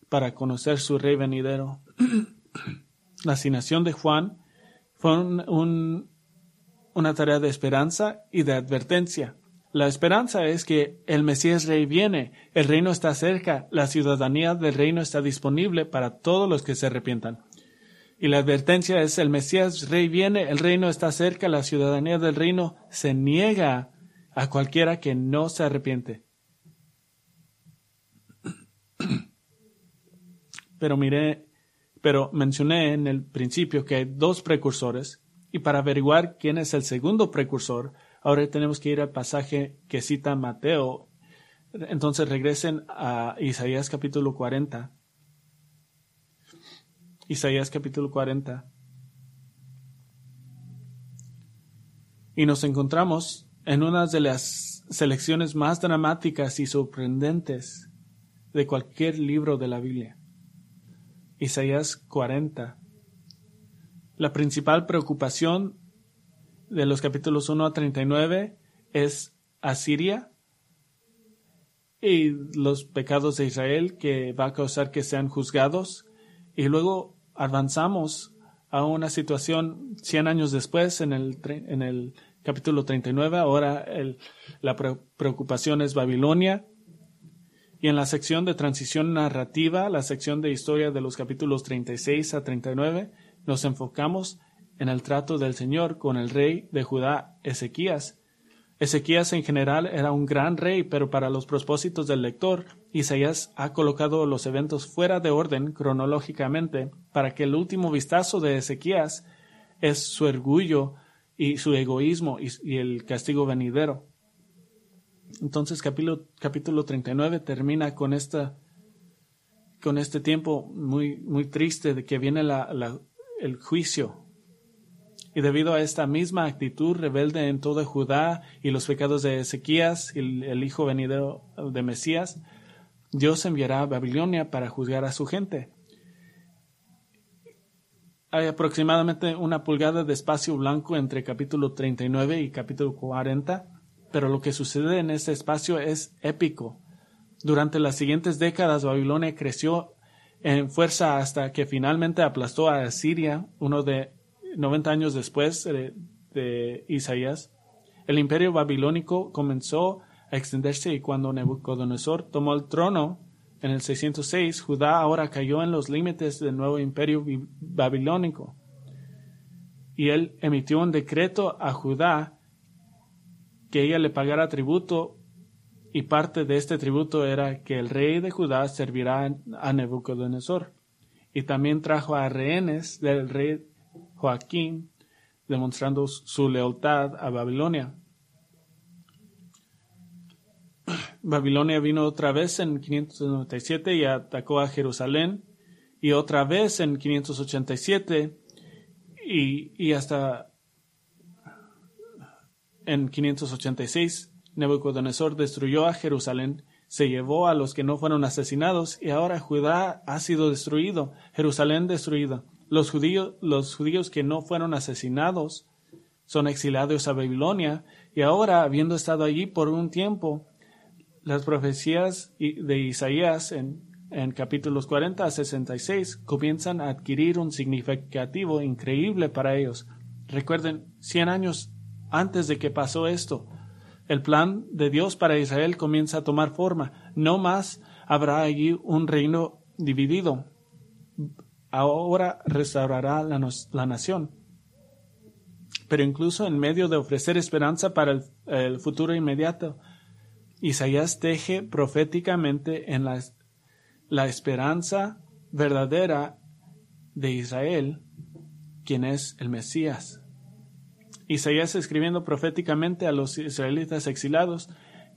para conocer su rey venidero. [CLEARS THROAT] La asignación de Juan fue una tarea de esperanza y de advertencia. La esperanza es que el Mesías Rey viene, el reino está cerca, la ciudadanía del reino está disponible para todos los que se arrepientan. Y la advertencia es el Mesías Rey viene, el reino está cerca, la ciudadanía del reino se niega a cualquiera que no se arrepiente. Pero miré, pero mencioné en el principio que hay dos precursores y para averiguar quién es el segundo precursor, ahora tenemos que ir al pasaje que cita Mateo. Entonces regresen a Isaías capítulo 40. Isaías capítulo 40. Y nos encontramos en una de las selecciones más dramáticas y sorprendentes de cualquier libro de la Biblia. Isaías 40. La principal preocupación de los capítulos 1 a 39 es Asiria y los pecados de Israel que va a causar que sean juzgados. Y luego avanzamos a una situación 100 años después en el, en el capítulo 39. Ahora la preocupación es Babilonia. Y en la sección de transición narrativa, la sección de historia de los capítulos 36 a 39, nos enfocamos en el trato del Señor con el rey de Judá, Ezequías. Ezequías en general era un gran rey, pero para los propósitos del lector, Isaías ha colocado los eventos fuera de orden cronológicamente para que el último vistazo de Ezequías es su orgullo y su egoísmo y, el castigo venidero. Entonces capítulo, capítulo 39 termina con esta con este tiempo muy, muy triste de que viene el juicio. Y debido a esta misma actitud rebelde en todo Judá y los pecados de Ezequías, el, el hijo venidero de Mesías, Dios enviará a Babilonia para juzgar a su gente hay aproximadamente una pulgada de espacio blanco entre capítulo 39 y capítulo 40, pero lo que sucede en ese espacio es épico. Durante las siguientes décadas Babilonia creció en fuerza hasta que finalmente aplastó a Asiria, uno de 90 años después de, de Isaías. El imperio babilónico comenzó a extenderse y cuando Nebuchadnezzar tomó el trono, en el 606, Judá ahora cayó en los límites del nuevo imperio babilónico. Y él emitió un decreto a Judá que ella le pagara tributo y parte de este tributo era que el rey de Judá servirá a Nebuchadnezzar. Y también trajo a rehenes del rey Joaquín, demostrando su lealtad a Babilonia. Babilonia vino otra vez en 597 y atacó a Jerusalén, y otra vez en 587 y, y hasta en 586 Nebuchadnezzar destruyó a Jerusalén, se llevó a los que no fueron asesinados y ahora Judá ha sido destruido, Jerusalén destruida. Los judíos, los judíos que no fueron asesinados son exiliados a Babilonia y ahora, habiendo estado allí por un tiempo, las profecías de Isaías en, en capítulos 40 a 66 comienzan a adquirir un significativo increíble para ellos. Recuerden, 100 años antes de que pasó esto, el plan de Dios para Israel comienza a tomar forma. No más habrá allí un reino dividido. Ahora restaurará la, nación. Pero incluso en medio de ofrecer esperanza para el, futuro inmediato, Isaías teje proféticamente en la, la esperanza verdadera de Israel, quien es el Mesías. Isaías escribiendo proféticamente a los israelitas exilados,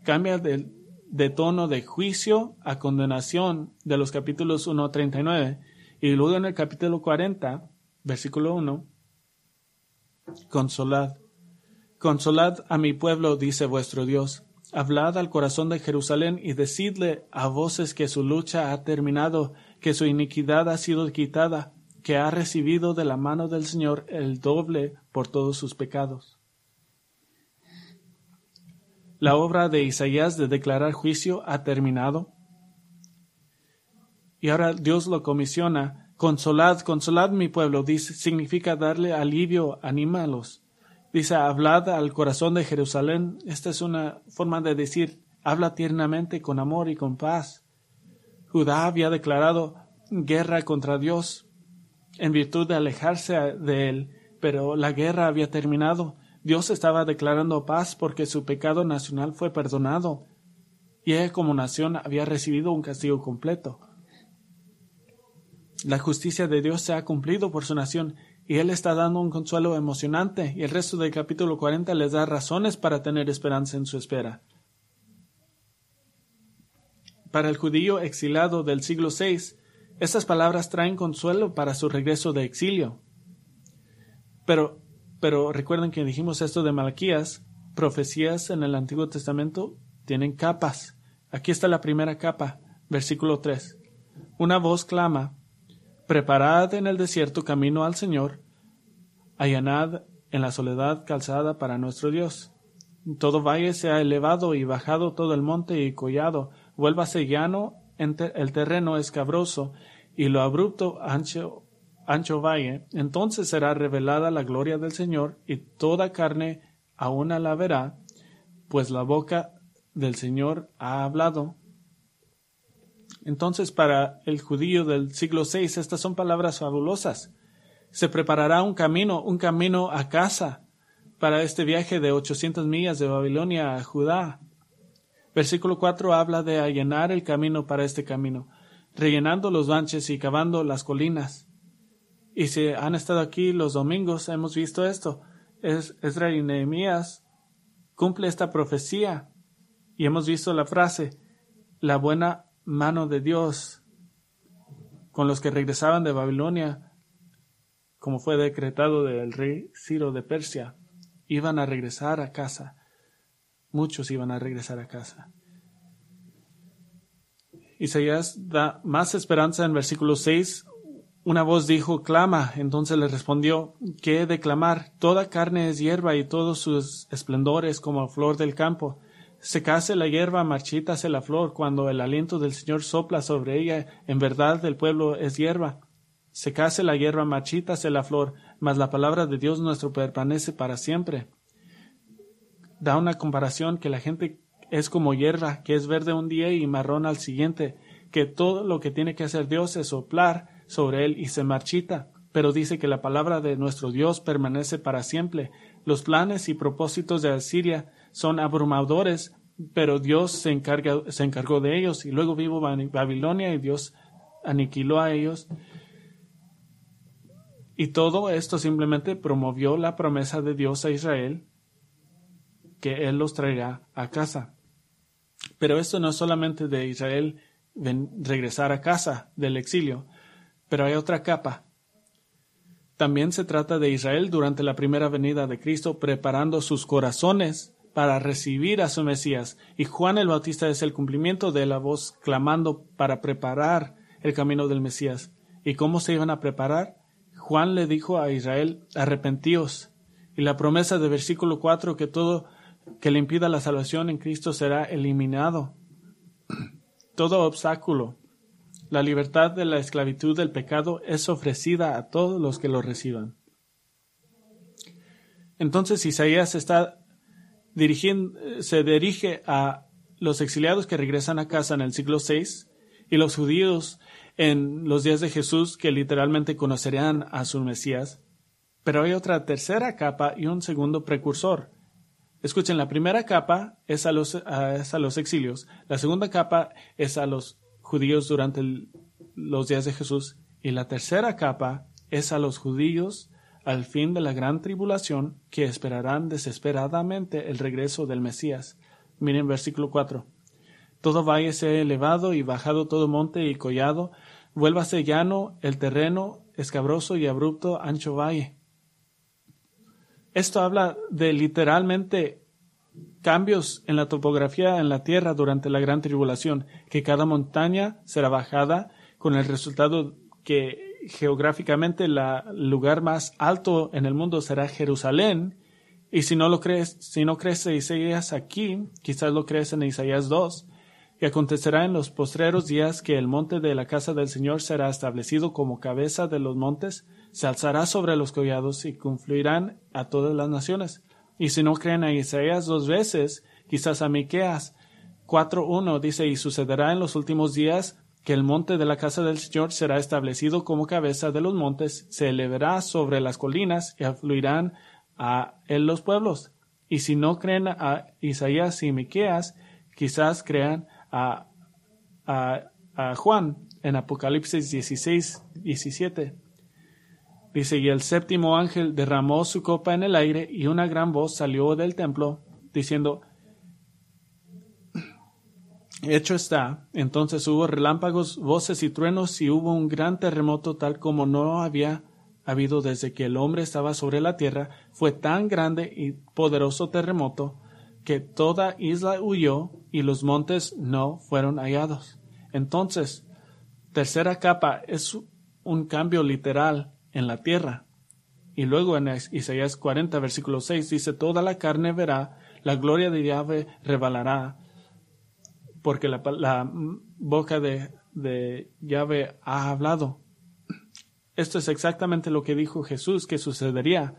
cambia de, de tono de juicio a condenación de los capítulos 1 a 39. Y luego en el capítulo 40, versículo 1, consolad. Consolad a mi pueblo, dice vuestro Dios. Hablad al corazón de Jerusalén y decidle a voces que su lucha ha terminado, que su iniquidad ha sido quitada, que ha recibido de la mano del Señor el doble por todos sus pecados. La obra de Isaías de declarar juicio ha terminado. Y ahora Dios lo comisiona. Consolad, consolad mi pueblo, dice, significa darle alivio, anímalos. Dice, hablad al corazón de Jerusalén. Esta es una forma de decir, habla tiernamente con amor y con paz. Judá había declarado guerra contra Dios, en virtud de alejarse de él, pero la guerra había terminado. Dios estaba declarando paz porque su pecado nacional fue perdonado, y ella como nación había recibido un castigo completo. La justicia de Dios se ha cumplido por su nación, y Él está dando un consuelo emocionante, y el resto del capítulo 40 les da razones para tener esperanza en su espera. Para el judío exilado del siglo VI, estas palabras traen consuelo para su regreso de exilio. Pero, pero recuerden que dijimos esto de Malaquías, profecías en el Antiguo Testamento tienen capas. Aquí está la primera capa, versículo 3. Una voz clama, Preparad en el desierto camino al Señor, allanad en la soledad calzada para nuestro Dios. Todo valle sea elevado y bajado todo el monte y collado, vuélvase llano el terreno escabroso y lo abrupto ancho, ancho valle, entonces será revelada la gloria del Señor y toda carne aún la verá, pues la boca del Señor ha hablado. Entonces para el judío del siglo VI estas son palabras fabulosas. Se preparará un camino, un camino a casa para este viaje de ochocientas millas de Babilonia a Judá. Versículo 4 habla de allanar el camino para este camino rellenando los banches y cavando las colinas. Y si han estado aquí los domingos, hemos visto esto. Es, Ezra y Nehemías cumple esta profecía. Y hemos visto la frase, la buena mano de Dios, con los que regresaban de Babilonia, como fue decretado del rey Ciro de Persia, iban a regresar a casa. Muchos iban a regresar a casa. Isaías da más esperanza en versículo 6. Una voz dijo, clama. Entonces le respondió, ¿qué he de clamar? Toda carne es hierba y todos sus esplendores como flor del campo. Secase la hierba, marchítase la flor, cuando el aliento del Señor sopla sobre ella, en verdad el pueblo es hierba. Secase la hierba, marchítase la flor, mas la palabra de Dios nuestro permanece para siempre. Da una comparación que la gente es como hierba que es verde un día y marrón al siguiente, que todo lo que tiene que hacer Dios es soplar sobre él y se marchita, pero dice que la palabra de nuestro Dios permanece para siempre. Los planes y propósitos de Asiria son abrumadores, pero Dios se, encarga, se encargó de ellos y luego vivo Babilonia y Dios aniquiló a ellos. Y todo esto simplemente promovió la promesa de Dios a Israel que Él los traerá a casa. Pero esto no es solamente de Israel regresar a casa del exilio, pero hay otra capa. También se trata de Israel durante la primera venida de Cristo preparando sus corazones para recibir a su Mesías. Y Juan el Bautista es el cumplimiento de la voz clamando para preparar el camino del Mesías. ¿Y cómo se iban a preparar? Juan le dijo a Israel, arrepentíos. Y la promesa de versículo 4 que todo que le impida la salvación en Cristo será eliminado. [CLEARS THROAT] Todo obstáculo, la libertad de la esclavitud del pecado es ofrecida a todos los que lo reciban. Entonces Isaías está dirigiendo, se dirige a los exiliados que regresan a casa en el siglo VI y los judíos en los días de Jesús que literalmente conocerían a su Mesías. Pero hay otra tercera capa y un segundo precursor, Escuchen, la primera capa es a los, a los exilios, la segunda capa es a los judíos durante los días de Jesús. Y la tercera capa es a los judíos al fin de la gran tribulación que esperarán desesperadamente el regreso del Mesías. Miren versículo 4. Todo valle sea elevado y bajado todo monte y collado, vuélvase llano el terreno, escabroso y abrupto, ancho valle. Esto habla de literalmente cambios en la topografía en la tierra durante la gran tribulación, que cada montaña será bajada con el resultado que geográficamente el lugar más alto en el mundo será Jerusalén. Y si no lo crees, si no crees en Isaías aquí, quizás lo crees en Isaías 2, y acontecerá en los postreros días que el monte de la casa del Señor será establecido como cabeza de los montes, se alzará sobre los collados y confluirán a todas las naciones. Y si no creen a Isaías dos veces, quizás a Miqueas 4.1 dice, y sucederá en los últimos días que el monte de la casa del Señor será establecido como cabeza de los montes, se elevará sobre las colinas y afluirán a él los pueblos. Y si no creen a Isaías y Miqueas, quizás crean a, a, Juan en Apocalipsis 16, 17. Dice, y el séptimo ángel derramó su copa en el aire y una gran voz salió del templo diciendo, hecho está. Entonces hubo relámpagos, voces y truenos y hubo un gran terremoto tal como no había habido desde que el hombre estaba sobre la tierra. Fue tan grande y poderoso terremoto que toda isla huyó y los montes no fueron hallados. Entonces, tercera capa es un cambio literal en la tierra. Y luego en Isaías 40, versículo 6 dice, toda la carne verá, la gloria de Yahweh revelará, porque la, la boca de, de ha hablado. Esto es exactamente lo que dijo Jesús que sucedería.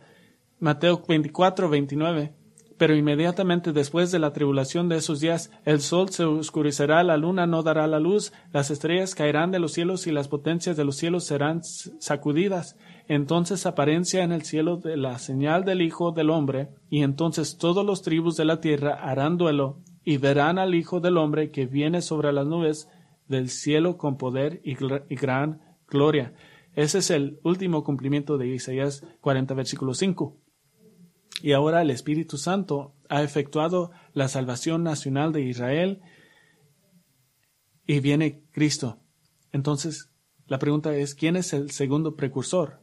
Mateo 24, 29. Pero inmediatamente después de la tribulación de esos días, el sol se oscurecerá, la luna no dará la luz, las estrellas caerán de los cielos y las potencias de los cielos serán sacudidas. Entonces apariencia en el cielo de la señal del Hijo del Hombre, y entonces todos los tribus de la tierra harán duelo y verán al Hijo del Hombre que viene sobre las nubes del cielo con poder y, gran gloria. Ese es el último cumplimiento de Isaías 40, versículo 5. Y ahora el Espíritu Santo ha efectuado la salvación nacional de Israel y viene Cristo. Entonces, la pregunta es, ¿quién es el segundo precursor?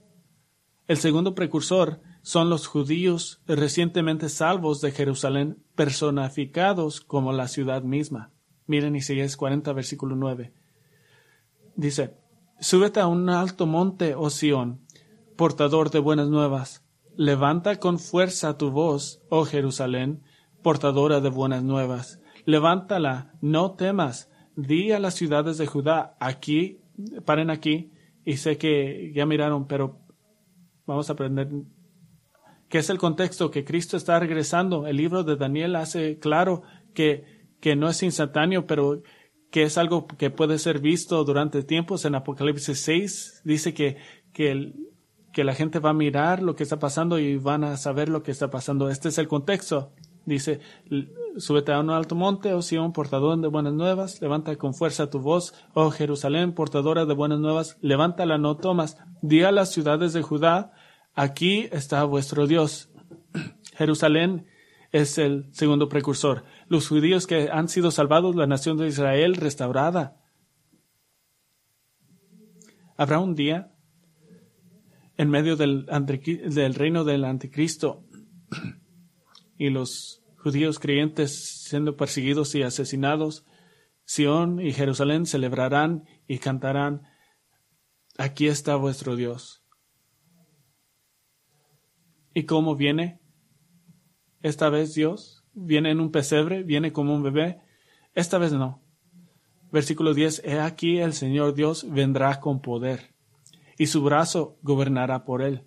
El segundo precursor son los judíos recientemente salvos de Jerusalén, personificados como la ciudad misma. Miren Isaías 40, versículo 9. Dice, Súbete a un alto monte, oh Sión, portador de buenas nuevas Levanta con fuerza tu voz, oh Jerusalén, portadora de buenas nuevas. Levántala, no temas. Di a las ciudades de Judá, aquí, paren aquí, y sé que ya miraron, pero vamos a aprender qué es el contexto, que Cristo está regresando. El libro de Daniel hace claro que, que no es instantáneo, pero que es algo que puede ser visto durante tiempos. En Apocalipsis 6 dice que, que el, que la gente va a mirar lo que está pasando y van a saber lo que está pasando. Este es el contexto. Dice, súbete a un alto monte, oh Sion, portador de buenas nuevas, levanta con fuerza tu voz, oh Jerusalén, portadora de buenas nuevas, levántala, no tomas, di a las ciudades de Judá, aquí está vuestro Dios. Jerusalén es el segundo precursor. Los judíos que han sido salvados, la nación de Israel restaurada. Habrá un día en medio del, del reino del anticristo y los judíos creyentes siendo perseguidos y asesinados, Sión y Jerusalén celebrarán y cantarán, aquí está vuestro Dios. ¿Y cómo viene? Esta vez Dios viene en un pesebre, viene como un bebé. Esta vez no. Versículo 10, He aquí el Señor Dios vendrá con poder, y su brazo gobernará por él.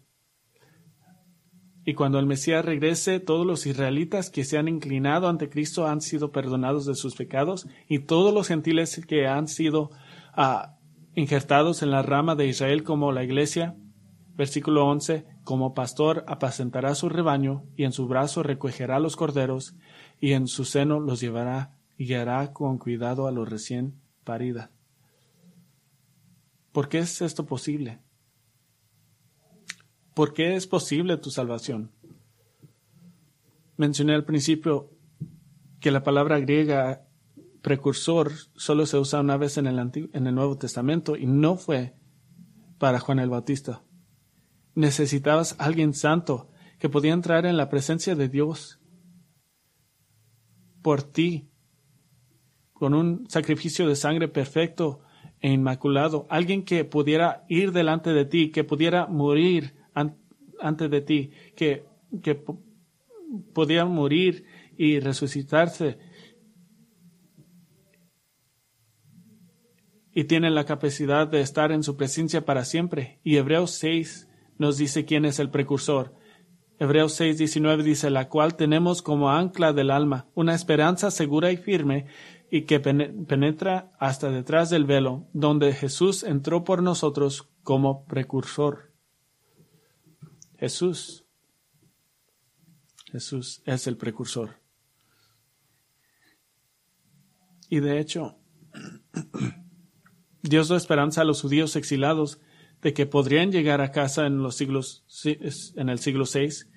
Y cuando el Mesías regrese, todos los israelitas que se han inclinado ante Cristo han sido perdonados de sus pecados y todos los gentiles que han sido ah, injertados en la rama de Israel como la iglesia. Versículo 11. Como pastor apacentará su rebaño y en su brazo recogerá los corderos y en su seno los llevará y guiará con cuidado a los recién paridas. ¿Por qué es esto posible? ¿Por qué es posible tu salvación? Mencioné al principio que la palabra griega precursor solo se usa una vez en el, en el Nuevo Testamento y no fue para Juan el Bautista. Necesitabas alguien santo que podía entrar en la presencia de Dios por ti, con un sacrificio de sangre perfecto e inmaculado, alguien que pudiera ir delante de ti, que pudiera morir antes de ti, que, que podía morir y resucitarse. Y tiene la capacidad de estar en su presencia para siempre. Y Hebreos 6 nos dice quién es el precursor. Hebreos 6, 19 dice, la cual tenemos como ancla del alma, una esperanza segura y firme, y que penetra hasta detrás del velo, donde Jesús entró por nosotros como precursor. Jesús. Jesús es el precursor. Y de hecho, [CLEARS THROAT] Dios da esperanza a los judíos exilados de que podrían llegar a casa en los siglos en el siglo VI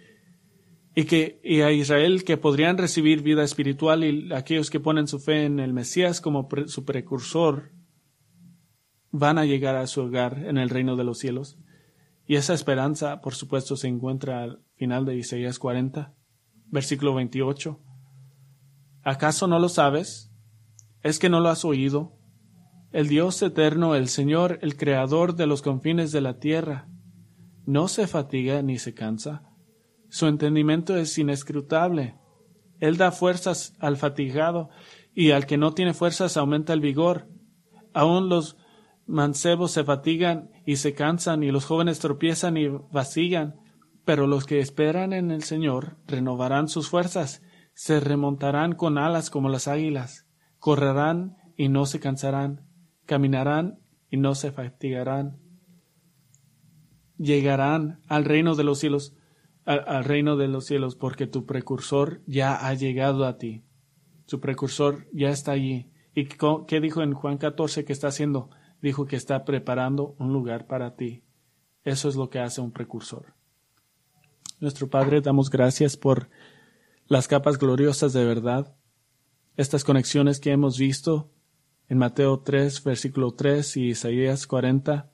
y que y a Israel que podrían recibir vida espiritual y aquellos que ponen su fe en el Mesías como su precursor van a llegar a su hogar en el reino de los cielos. Y esa esperanza, por supuesto, se encuentra al final de Isaías 40, versículo 28. ¿Acaso no lo sabes? ¿Es que no lo has oído? El Dios eterno, el Señor, el Creador de los confines de la tierra, no se fatiga ni se cansa. Su entendimiento es inescrutable. Él da fuerzas al fatigado y al que no tiene fuerzas aumenta el vigor. Aún los mancebos se fatigan y se cansan, y los jóvenes tropiezan y vacillan, pero los que esperan en el Señor renovarán sus fuerzas, se remontarán con alas como las águilas, correrán y no se cansarán, caminarán y no se fatigarán. Llegarán al reino de los cielos, al, reino de los cielos, porque tu precursor ya ha llegado a ti. Su precursor ya está allí. ¿Y qué dijo en Juan 14 que está haciendo? dijo que está preparando un lugar para ti. Eso es lo que hace un precursor. Nuestro Padre, damos gracias por las capas gloriosas de verdad, estas conexiones que hemos visto en Mateo 3, versículo 3 y Isaías 40,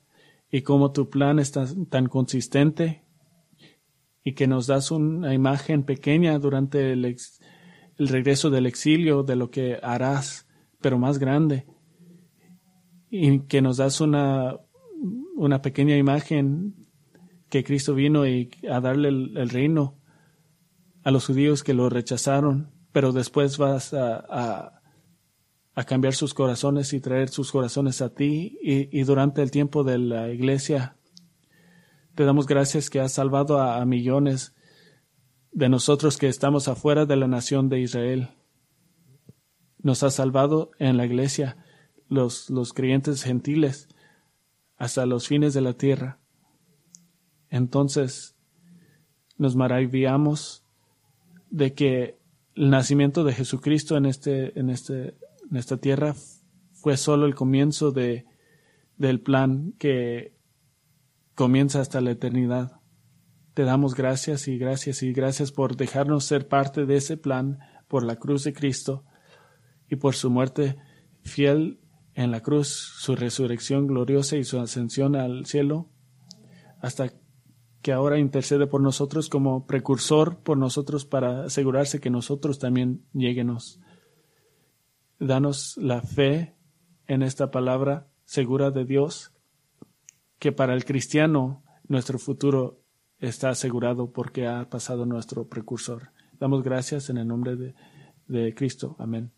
y cómo tu plan está tan consistente y que nos das una imagen pequeña durante el, regreso del exilio de lo que harás, pero más grande y que nos das una, una pequeña imagen que Cristo vino y a darle el, reino a los judíos que lo rechazaron, pero después vas a, cambiar sus corazones y traer sus corazones a ti y, y, durante el tiempo de la iglesia te damos gracias que has salvado a millones de nosotros que estamos afuera de la nación de Israel. Nos has salvado en la iglesia los, los creyentes gentiles hasta los fines de la tierra. Entonces nos maravillamos de que el nacimiento de Jesucristo en, este, en, este, en esta tierra fue solo el comienzo de, del plan que comienza hasta la eternidad. Te damos gracias y gracias y gracias por dejarnos ser parte de ese plan por la cruz de Cristo y por su muerte fiel en la cruz, su resurrección gloriosa y su ascensión al cielo, hasta que ahora intercede por nosotros como precursor por nosotros para asegurarse que nosotros también lleguemos. Danos la fe en esta palabra segura de Dios, que para el cristiano nuestro futuro está asegurado porque ha pasado nuestro precursor. Damos gracias en el nombre de, de Cristo. Amén.